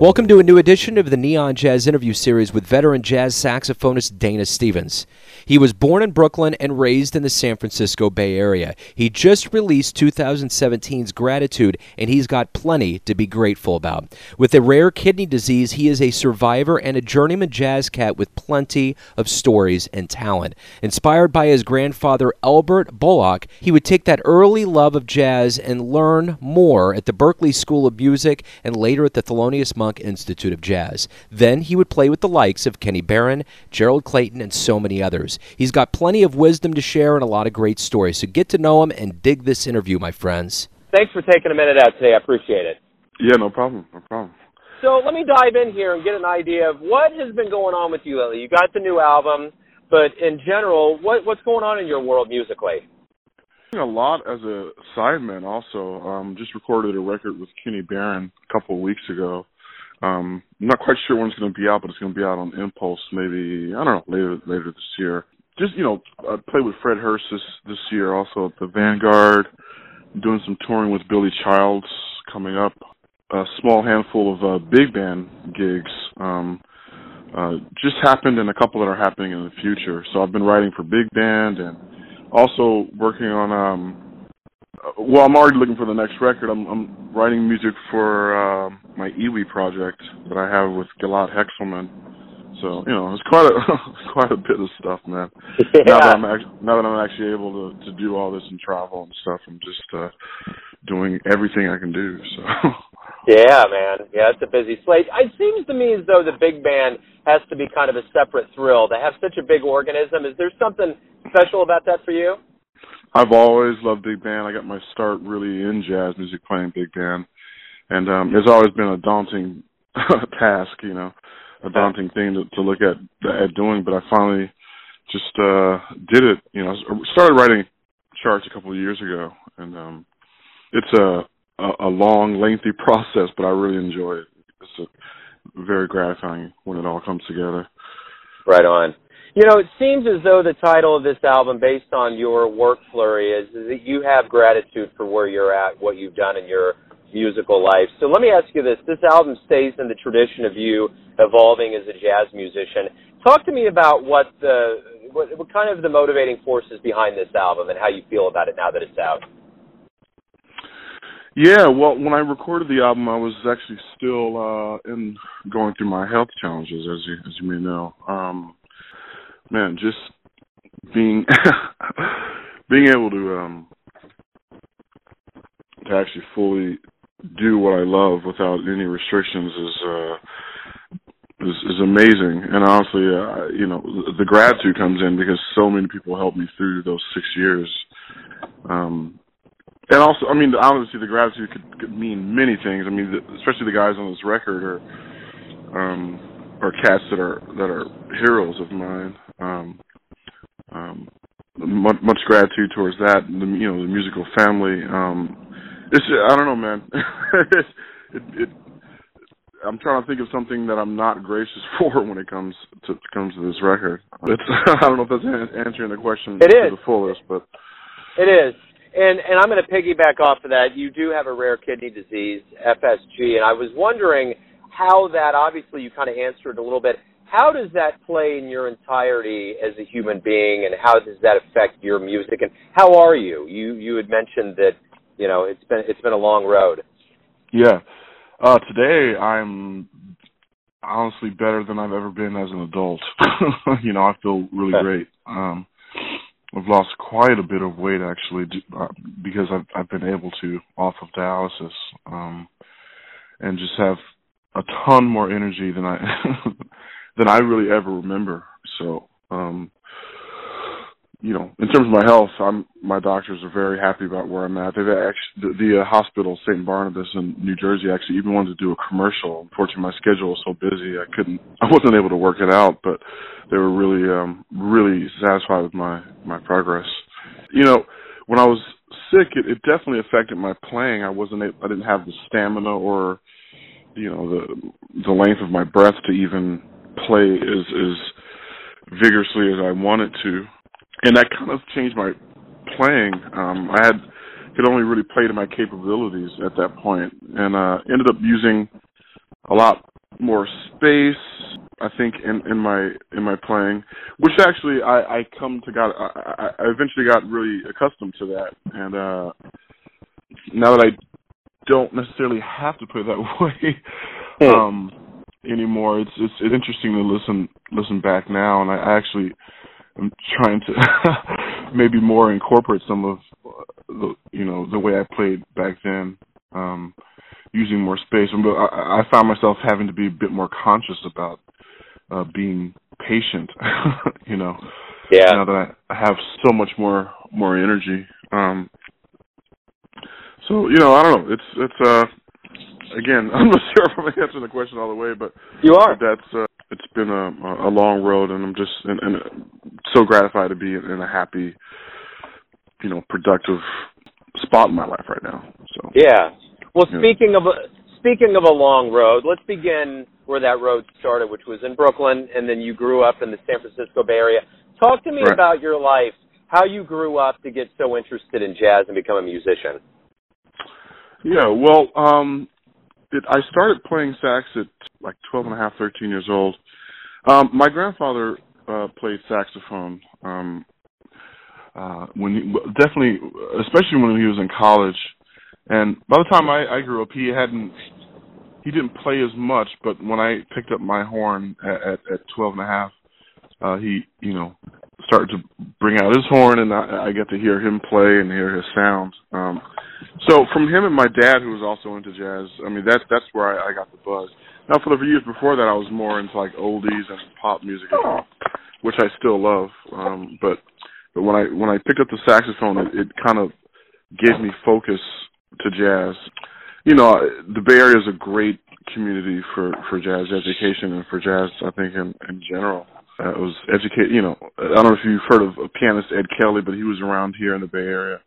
Welcome to a new edition of the Neon Jazz interview series with veteran jazz saxophonist Dayna Stephens. He was born in Brooklyn and raised in the San Francisco Bay Area. He just released 2017's Gratitude, and he's got plenty to be grateful about. With a rare kidney disease, he is a survivor and a journeyman jazz cat with plenty of stories and talent. Inspired by his grandfather Elbert Bullock, he would take that early love of jazz and learn more at the Berklee School of Music and later at the Thelonious Monk Institute of Jazz. Then he would play with the likes of Kenny Barron, Gerald Clayton, and so many others. He's got plenty of wisdom to share and a lot of great stories. So get to know him and dig this interview, my friends. Thanks for taking a minute out today. I appreciate it. Yeah, no problem. No problem. So let me dive in here and get an idea of what has been going on with you lately. You got the new album, but in general, what, what's going on in your world musically? A lot as a sideman. Also, um, just recorded a record with Kenny Barron a couple of weeks ago. Um, I'm not quite sure when it's going to be out, but it's going to be out on Impulse maybe I don't know later later this year. Just you know, I played with Fred Hersch this this year, also at the Vanguard. Doing some touring with Billy Childs coming up. A small handful of uh, big band gigs. Um, uh, just happened and a couple that are happening in the future. So I've been writing for big band and also working on um well, I'm already looking for the next record. I'm, I'm writing music for uh, my Iwi project that I have with Gilad Hekselman. So you know, it's quite a quite a bit of stuff, man. Yeah. Now that I'm now that I'm actually able to to do all this and travel and stuff, I'm just uh doing everything I can do. So. Yeah, man. Yeah, it's a busy slate. It seems to me as though the big band has to be kind of a separate thrill. To have such a big organism, is there something special about that for you? I've always loved big band. I got my start really in jazz music playing big band, and um it's always been a daunting task, you know, a daunting thing to, to look at at doing. But I finally just uh did it. You know, started writing charts a couple of years ago, and um it's a a, a long, lengthy process, but I really enjoy it. It's a, very gratifying when it all comes together. Right on. You know, it seems as though the title of this album, based on your work flurry, is, is that you have gratitude for where you're at, what you've done in your musical life. So let me ask you this. This album stays in the tradition of you evolving as a jazz musician. Talk to me about what the what, what kind of the motivating forces behind this album and how you feel about it now that it's out. Yeah, well, when I recorded the album, I was actually still uh in going through my health challenges, as you as you may know. Um man, just being being able to um to actually fully do what I love without any restrictions is uh is, is amazing. And honestly uh, you know the, gratitude comes in because so many people helped me through those 6 years. Um and also I mean obviously the gratitude could, could mean many things. I mean the, especially the guys on this record are um are cats that are that are heroes of mine um, um, much, much gratitude towards that. The you know the musical family. Um, it's I don't know, man. it, it, I'm trying to think of something that I'm not gracious for when it comes to comes to this record. It's I don't know if that's answering the question it to is. the fullest, but it is. And and I'm going to piggyback off of that. You do have a rare kidney disease, FSG, and I was wondering how that. Obviously, you kind of answered a little bit. How does that play in your entirety as a human being and how does that affect your music? And how are you? You you had mentioned that you know it's been it's been a long road. Yeah. Uh today i'm honestly better than i've ever been as an adult. You know i feel really great. Um i've lost quite a bit of weight actually uh, because i've i've been able to off of dialysis um and just have a ton more energy than i than I really ever remember. So, um, you know, in terms of my health, I'm my doctors are very happy about where I'm at. They've actually the, the uh, hospital, St. Barnabas in New Jersey, actually even wanted to do a commercial. Unfortunately, my schedule was so busy, I couldn't, I wasn't able to work it out. But they were really, um, really satisfied with my my progress. You know, when I was sick, it, it definitely affected my playing. I wasn't, able, I didn't have the stamina or, you know, the the length of my breath to even play as as vigorously as I wanted to, and that kind of changed my playing. Um, I had could only really play to my capabilities at that point, and uh, ended up using a lot more space. I think in in my in my playing, which actually I I come to got I, I eventually got really accustomed to that, and uh now that I don't necessarily have to play that way um anymore, it's it's it's interesting to listen listen back now, and I, I actually am trying to maybe more incorporate some of the you know the way I played back then. Um using more space. But I, I found myself having to be a bit more conscious about uh, being patient. you know, yeah. Now that I have so much more more energy. Um, so you know, I don't know. It's it's uh again, I'm not sure if I'm answering the question all the way, but you are. That's uh, it's been a a long road, and I'm just and, and so gratified to be in a happy, you know, productive spot in my life right now. So yeah, well, speaking of a, speaking of a long road, let's begin where that road started, which was in Brooklyn, and then you grew up in the San Francisco Bay Area. Talk to me right. about your life, how you grew up to get so interested in jazz and become a musician. Yeah, well, um, it, I started playing sax at like 12 and a half, 13 years old. Um, my grandfather uh, played saxophone um, uh, when he, definitely, especially when he was in college. And by the time I, I grew up, he hadn't he didn't play as much. But when I picked up my horn at at, at twelve and a half, uh, he you know started to bring out his horn, and I, I get to hear him play and hear his sound. Um, so from him and my dad, who was also into jazz, I mean that's that's where I, I got the buzz. Now for the years before that, I was more into like oldies and pop music, which I still love. Um, but but when I when I picked up the saxophone, it, it kind of gave me focus to jazz. You know, the Bay Area is a great community for for jazz education and for jazz. I think in in general, uh, was educate. You know, I don't know if you've heard of pianist Ed Kelly, but he was around here in the Bay Area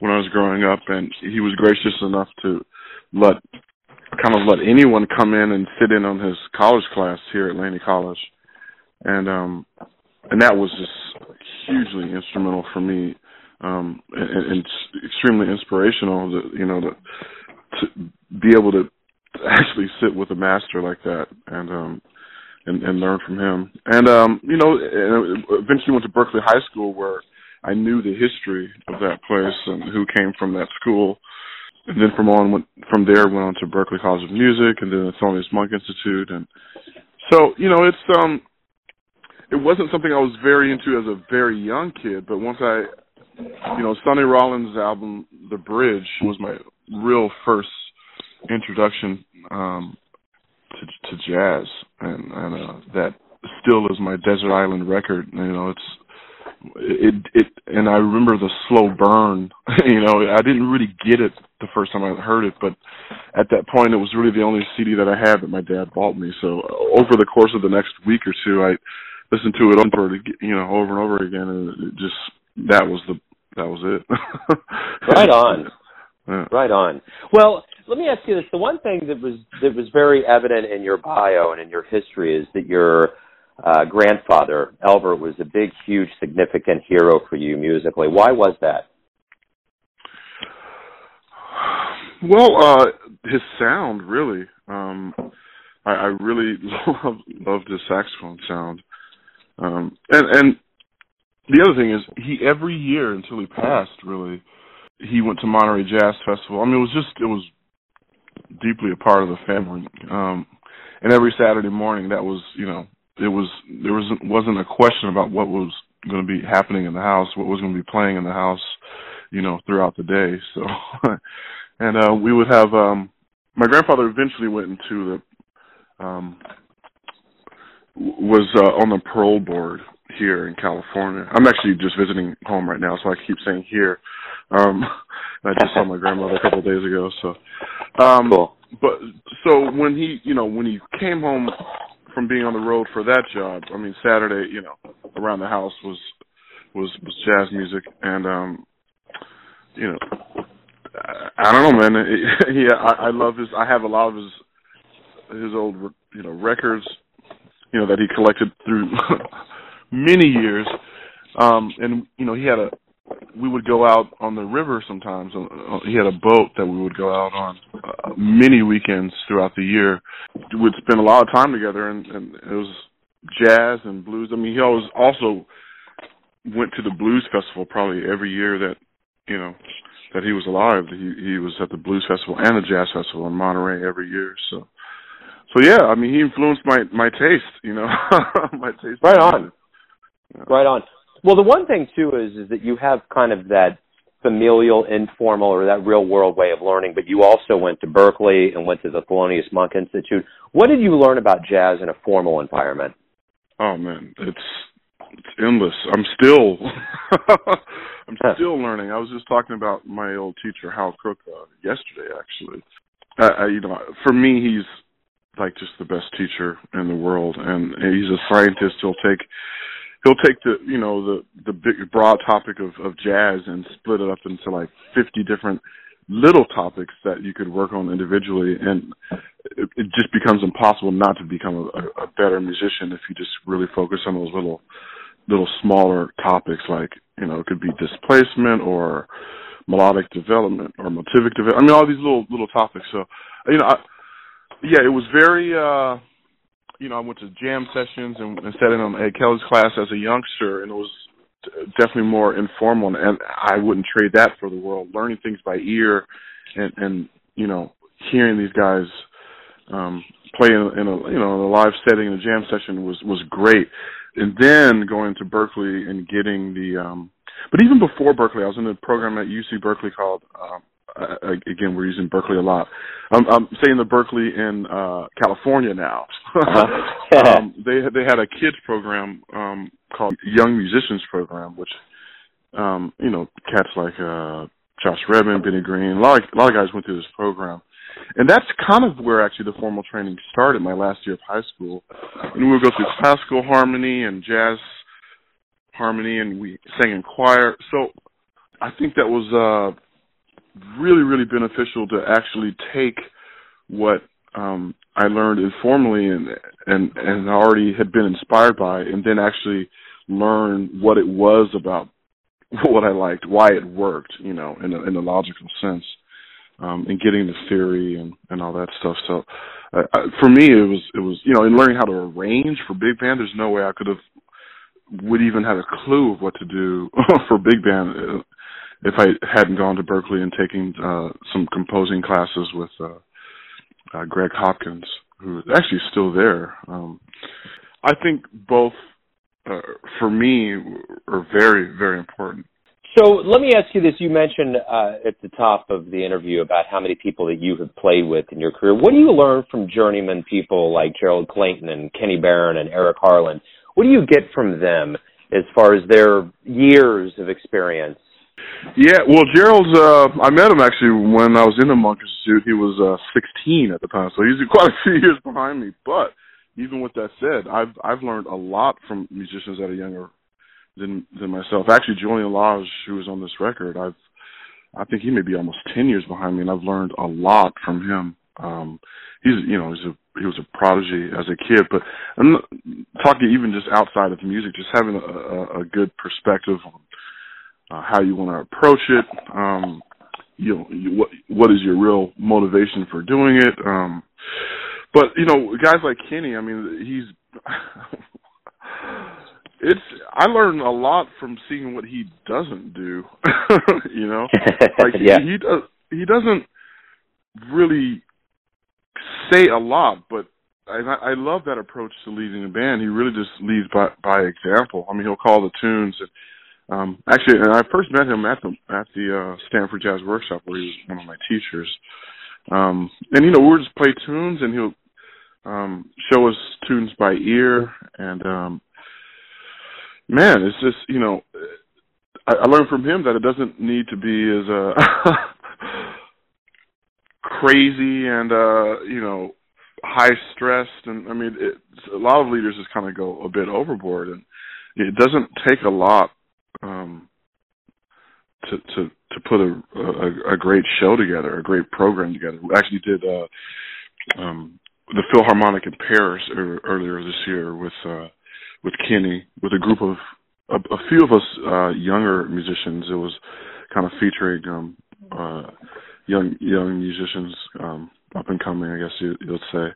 when I was growing up, and he was gracious enough to let kind of let anyone come in and sit in on his college class here at Laney College, and um, and that was just hugely instrumental for me um, and, and extremely inspirational. To, you know, to, to be able to actually sit with a master like that and um, and, and learn from him. And um, you know, eventually went to Berkeley High School where I knew the history of that place and who came from that school. And then from on went from there went on to Berklee College of Music and then the Thelonious Monk Institute and so you know it's um it wasn't something I was very into as a very young kid, but once I you know, Sonny Rollins' album "The Bridge" was my real first introduction um, to, to jazz, and, and uh, that still is my desert island record. You know, it's it it, and I remember the slow burn. you know, I didn't really get it the first time I heard it, but at that point, it was really the only CD that I had that my dad bought me. So uh, over the course of the next week or two, I listened to it over, you know, over and over again, and it just that was the that was it. right on. Yeah. Right on. Well, let me ask you this: the one thing that was that was very evident in your bio and in your history is that your uh, grandfather Albert was a big, huge, significant hero for you musically. Why was that? Well, uh, his sound really. Um, I, I really love loved his saxophone sound, um, and and the other thing is he every year until he passed really he went to Monterey Jazz Festival. I mean it was just it was deeply a part of the family. Um and every Saturday morning that was, you know, it was there wasn't wasn't a question about what was going to be happening in the house, what was going to be playing in the house, you know, throughout the day. So and uh we would have um my grandfather eventually went into the um was uh, on the parole board here in California. I'm actually just visiting home right now, so I keep saying here. Um, I just saw my grandmother a couple of days ago. So, um, cool. But so when he, you know, when he came home from being on the road for that job, I mean Saturday, you know, around the house was was was jazz music, and um, you know, I, I don't know, man. yeah, I, I love his. I have a lot of his his old, you know, records, you know, that he collected through many years. Um, and you know, he had a. We would go out on the river sometimes. Uh, he had a boat that we would go out on uh, many weekends throughout the year. We would spend a lot of time together, and, and it was jazz and blues. I mean, he always also went to the blues festival probably every year that you know that he was alive. He he was at the blues festival and the jazz festival in Monterey every year. So so yeah, I mean, he influenced my my taste. You know, my taste. Right on. Right on. Well, the one thing too is is that you have kind of that familial, informal, or that real world way of learning, but you also went to Berklee and went to the Thelonious Monk Institute. What did you learn about jazz in a formal environment? Oh man, it's it's endless. I'm still I'm still learning. I was just talking about my old teacher Hal Crook uh, yesterday actually. Uh, you know, for me he's like just the best teacher in the world and he's a scientist. He'll take he'll take the you know the the big broad topic of of jazz and split it up into like 50 different little topics that you could work on individually and it, it just becomes impossible not to become a, a better musician if you just really focus on those little little smaller topics like you know it could be displacement or melodic development or motivic development. I mean all these little little topics. So you know, I, yeah, it was very. uh you know, I went to jam sessions and, and sat in on Ed Kelly's class as a youngster, and it was definitely more informal. And I wouldn't trade that for the world. Learning things by ear, and and you know, hearing these guys um play in, in a you know in a live setting in a jam session was was great and then going to Berklee and getting the um but even before Berklee, I was in a program at UC Berkeley called um uh, again we're using Berkeley a lot. I'm, I'm saying the Berkeley in uh California now. uh-huh. um they they had a kids program um called Young Musicians Program which um you know cats like uh Josh Redman, Benny Green, a lot of, a lot of guys went through this program and that's kind of where actually the formal training started my last year of high school. And we would go through classical harmony and jazz harmony and we sang in choir. So I think that was uh really, really beneficial to actually take what um I learned informally and and and already had been inspired by and then actually learn what it was about what I liked, why it worked, you know, in a in a logical sense um, and getting the theory and, and all that stuff. So uh, for me, it was it was you know in learning how to arrange for big band. There's no way I could have would even have a clue of what to do for big band uh, if I hadn't gone to Berklee and taken uh, some composing classes with uh, uh, Greg Hopkins, who is actually still there. Um, I think both uh, for me are very very important. So let me ask you this. You mentioned uh, at the top of the interview about how many people that you have played with in your career. What do you learn from journeyman people like Gerald Clayton and Kenny Barron and Eric Harland? What do you get from them as far as their years of experience? Yeah, well, Gerald's. Uh, I met him actually when I was in the Monk Institute. He was uh, 16 at the time, so he's quite a few years behind me. But even with that said, I've I've learned a lot from musicians at a younger than than myself. Actually, Julian Lage, who was on this record, I've I think he may be almost ten years behind me, and I've learned a lot from him. Um, he's you know he's a he was a prodigy as a kid, but I'm talking even just outside of music, just having a, a, a good perspective on uh, how you want to approach it. Um, you know, you, what what is your real motivation for doing it? Um, but you know, guys like Kenny, I mean, he's it's I learned a lot from seeing what he doesn't do. you know, like yeah. he, he does he doesn't really say a lot, but I, I love that approach to leading a band. He really just leads by by example. I mean, he'll call the tunes. And, um, actually, I first met him at the at the uh, Stanford Jazz Workshop where he was one of my teachers. Um, and you know, we'll just play tunes, and he'll um, show us tunes by ear, and um, man, it's just you know, I, I learned from him that it doesn't need to be as uh, crazy and uh, you know high stressed, and I mean, it, a lot of leaders just kind of go a bit overboard, and it doesn't take a lot um, to to to put a, a a great show together, a great program together. We actually did uh, um, the Philharmonic in Paris earlier this year with. Uh, with Kenny, with a group of a, a few of us uh, younger musicians. It was kind of featuring um, uh, young young musicians, um, up and coming, I guess you, you'd say.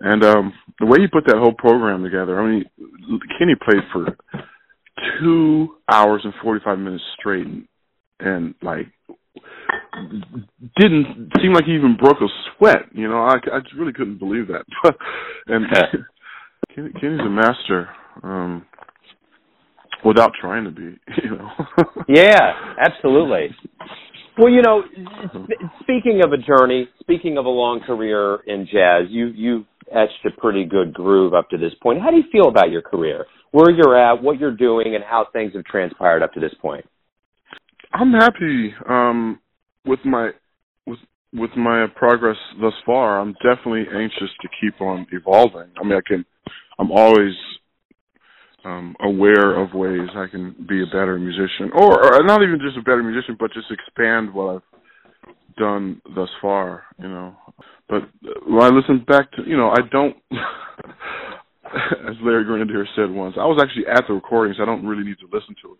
And um the way he put that whole program together, I mean, Kenny played for two hours and forty five minutes straight, and, and like didn't seem like he even broke a sweat. You know, I I really couldn't believe that. and Kenny, Kenny's a master. Um without trying to be, you know. yeah, absolutely. Well, you know, speaking of a journey, speaking of a long career in jazz, you you've etched a pretty good groove up to this point. How do you feel about your career? Where you're at, what you're doing, and how things have transpired up to this point? I'm happy um, with my with with my progress thus far. I'm definitely anxious to keep on evolving. I mean, I can. I'm always um, aware of ways I can be a better musician, or, or not even just a better musician, but just expand what I've done thus far. You know, but when I listen back to, you know, I don't. as Larry Grenadier said once, I was actually at the recordings. I don't really need to listen to it,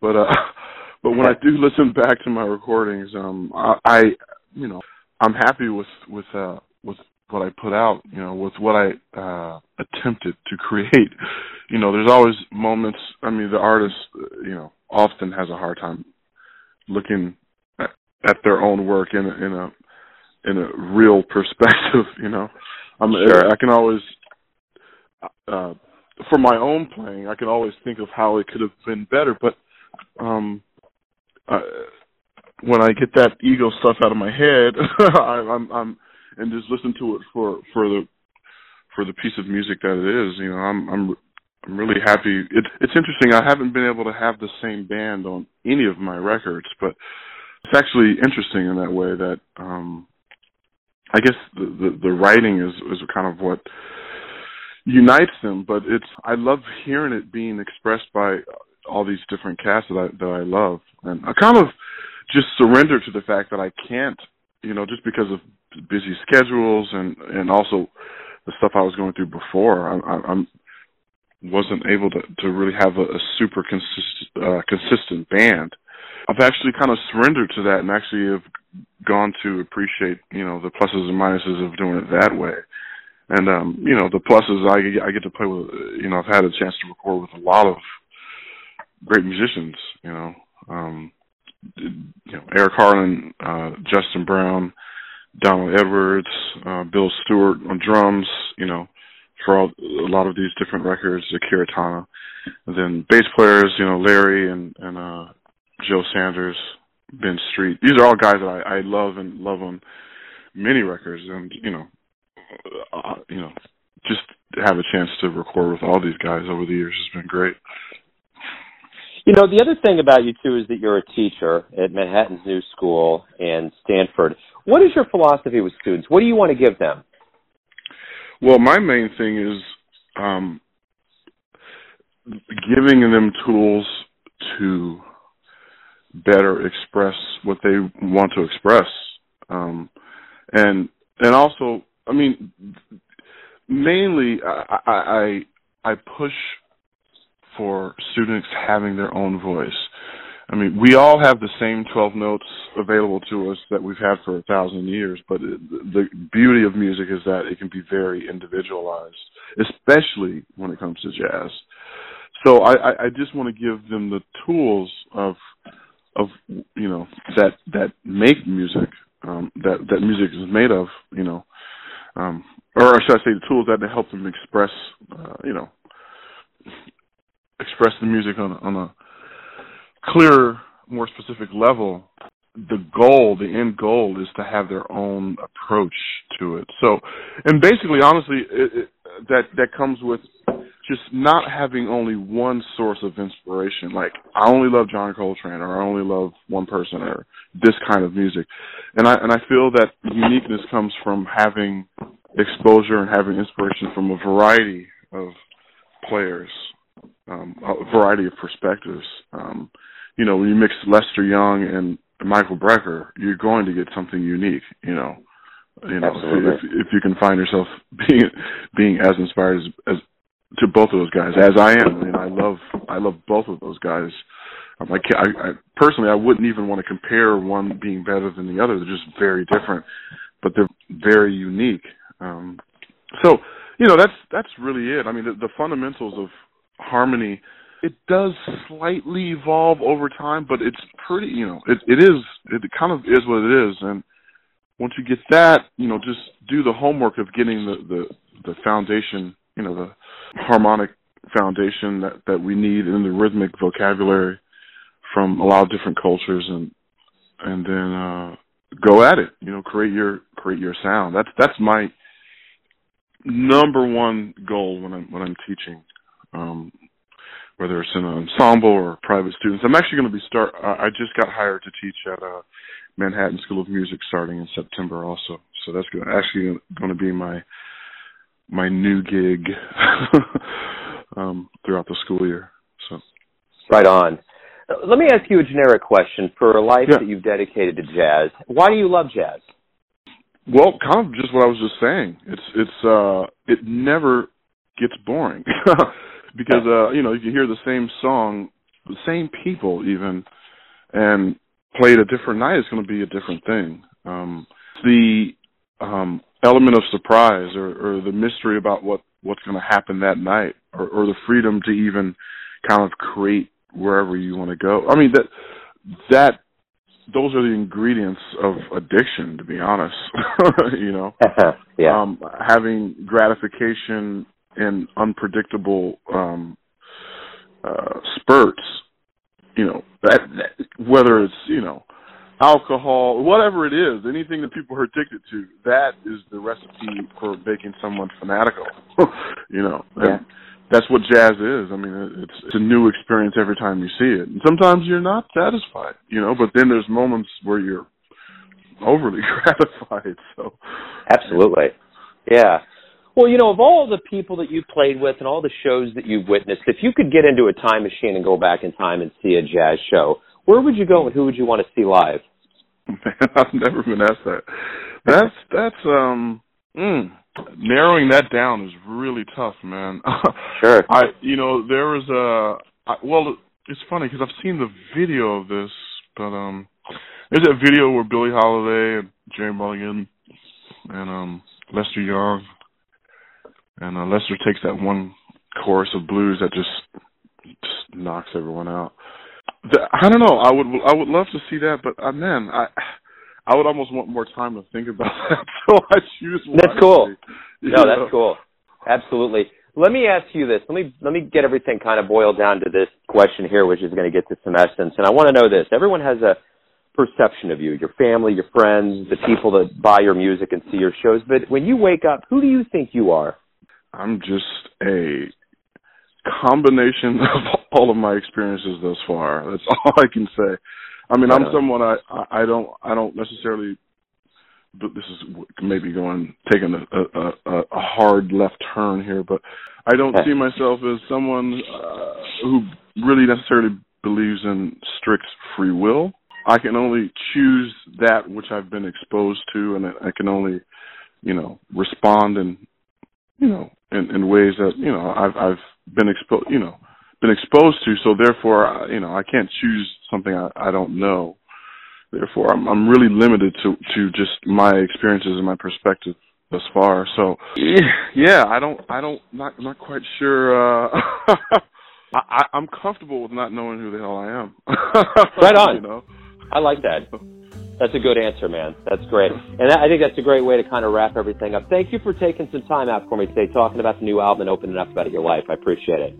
but uh, but when I do listen back to my recordings, um, I, I you know, I'm happy with with uh with what I put out, you know, with what I uh attempted to create. You know, there's always moments, I mean, the artist, you know, often has a hard time looking at, at their own work in a, in a in a real perspective, you know. I'm sure. I can always uh for my own playing, I can always think of how it could have been better, but um uh, when I get that ego stuff out of my head, I, I'm I'm and just listen to it for for the for the piece of music that it is. You know, I'm I'm I'm really happy. It, it's interesting. I haven't been able to have the same band on any of my records, but it's actually interesting in that way that um I guess the the, the writing is is kind of what unites them, but it's I love hearing it being expressed by all these different casts that I that I love, and I kind of just surrender to the fact that I can't, you know, just because of busy schedules and and also the stuff I was going through before. I, I, I'm wasn't able to to really have a, a super consistent uh, consistent band. I've actually kind of surrendered to that and actually have gone to appreciate you know the pluses and minuses of doing it that way. And um, you know the pluses I I get to play with. You know I've had a chance to record with a lot of great musicians. You know, um, you know Eric Harland, uh, Justin Brown, Donald Edwards, uh, Bill Stewart on drums, you know, for all, a lot of these different records, Akira Tana. And then bass players, you know, Larry and, and, uh, Joe Sanders, Ben Street. These are all guys that I, I love and love on many records. And, you know, uh, you know, just have a chance to record with all these guys over the years has been great. You know, the other thing about you too is that you're a teacher at Manhattan's New School and Stanford. What is your philosophy with students? What do you want to give them? Well, my main thing is um, giving them tools to better express what they want to express, um, and and also, I mean, mainly I, I I push for students having their own voice. I mean, we all have the same 12 notes available to us that we've had for a thousand years, but the beauty of music is that it can be very individualized, especially when it comes to jazz. So I, I just want to give them the tools of, of you know, that that make music, um, that that music is made of, you know, um, or should I say, the tools that to help them express, uh, you know, express the music on on a clearer, more specific level. The goal, the end goal, is to have their own approach to it. So, and basically, honestly, it, it, that that comes with just not having only one source of inspiration. Like I only love John Coltrane, or I only love one person, or this kind of music. And I and I feel that uniqueness comes from having exposure and having inspiration from a variety of players um, a variety of perspectives. Um, you know, when you mix Lester Young and Michael Brecker, you're going to get something unique. You know, you know if, if you can find yourself being being as inspired as, as to both of those guys as I am. I I love I love both of those guys. Um, I, I, I personally I wouldn't even want to compare one being better than the other. They're just very different, but they're very unique. Um, so you know, that's that's really it. I mean, the, the fundamentals of harmony it does slightly evolve over time, but it's pretty, you know, it it is it kind of is what it is, and once you get that, you know, just do the homework of getting the the the foundation, you know, the harmonic foundation that that we need in the rhythmic vocabulary from a lot of different cultures, and and then uh go at it, you know, create your create your sound. That's that's my number one goal when I'm when I'm teaching. Um, whether it's in an ensemble or private students. I'm actually going to be start. I just got hired to teach at uh, Manhattan School of Music starting in September, also. So that's gonna, actually going to be my my new gig um, throughout the school year. So, right on. Let me ask you a generic question. For a life yeah. that you've dedicated to jazz, why do you love jazz? Well, kind of just what I was just saying. It's it's uh it never gets boring. because uh, you know you can hear the same song, the same people even, and played a different night. It's going to be a different thing. Um, the um, element of surprise or, or the mystery about what what's going to happen that night, or, or the freedom to even kind of create wherever you want to go. I mean that that those are the ingredients of addiction to be honest you know yeah. um having gratification and unpredictable um, uh, spurts. You know, that, that, whether it's you know alcohol, whatever it is, anything that people are addicted to, that is the recipe for making someone fanatical. you know, yeah. that's what jazz is. I mean, it's, it's a new experience every time you see it, and sometimes you're not satisfied. You know, but then there's moments where you're overly gratified. So, absolutely, yeah. Well, you know, of all the people that you've played with and all the shows that you've witnessed, if you could get into a time machine and go back in time and see a jazz show, where would you go and who would you want to see live? Man, I've never been asked that. That's that's um mm, narrowing that down is really tough, man. sure. I you know there was a I, well it's funny because I've seen the video of this, but um there's a video where Billie Holiday and Gerry Mulligan and um Lester Young and uh, Lester takes that one chorus of blues that just just knocks everyone out. The, I don't know. I would I would love to see that, but uh, man, I I would almost want more time to think about that. So I choose. That's cool. No, know? that's cool. Absolutely. Let me ask you this. Let me let me get everything kind of boiled down to this question here, which is going to get to some essence. And I want to know this. Everyone has a perception of you, your family, your friends, the people that buy your music and see your shows. But when you wake up, who do you think you are? I'm just a combination of all of my experiences thus far. That's all I can say. I mean, I'm someone I I don't I don't necessarily. But this is maybe going taking a, a, a hard left turn here, but I don't see myself as someone uh, who really necessarily believes in strict free will. I can only choose that which I've been exposed to, and I can only, you know, respond and you know, in, in ways that you know I've I've been exposed, you know, been exposed to. So therefore, you know, I can't choose something I, I don't know. Therefore, I'm I'm really limited to to just my experiences and my perspective thus far. So yeah, I don't I don't not not quite sure. Uh, I, I'm comfortable with not knowing who the hell I am. right on. You know, I like that. That's a good answer, man. That's great. And I think that's a great way to kind of wrap everything up. Thank you for taking some time out for me today, talking about the new album and opening up about your life. I appreciate it.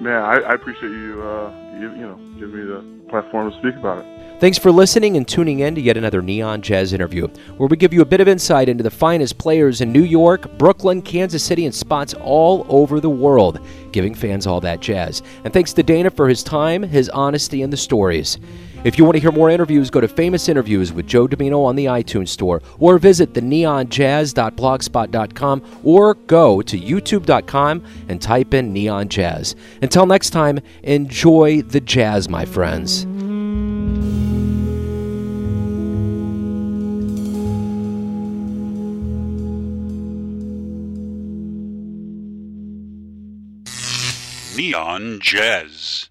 Man, I, I appreciate you, uh, you, you know, giving me the platform to speak about it. Thanks for listening and tuning in to yet another Neon Jazz interview, where we give you a bit of insight into the finest players in New York, Brooklyn, Kansas City, and spots all over the world, giving fans all that jazz. And thanks to Dayna for his time, his honesty, and the stories. If you want to hear more interviews, go to Famous Interviews with Joe Dimino on the iTunes Store, or visit the neonjazz.blogspot.com, or go to youtube.com and type in Neon Jazz. Until next time, enjoy the jazz, my friends. Neon Jazz.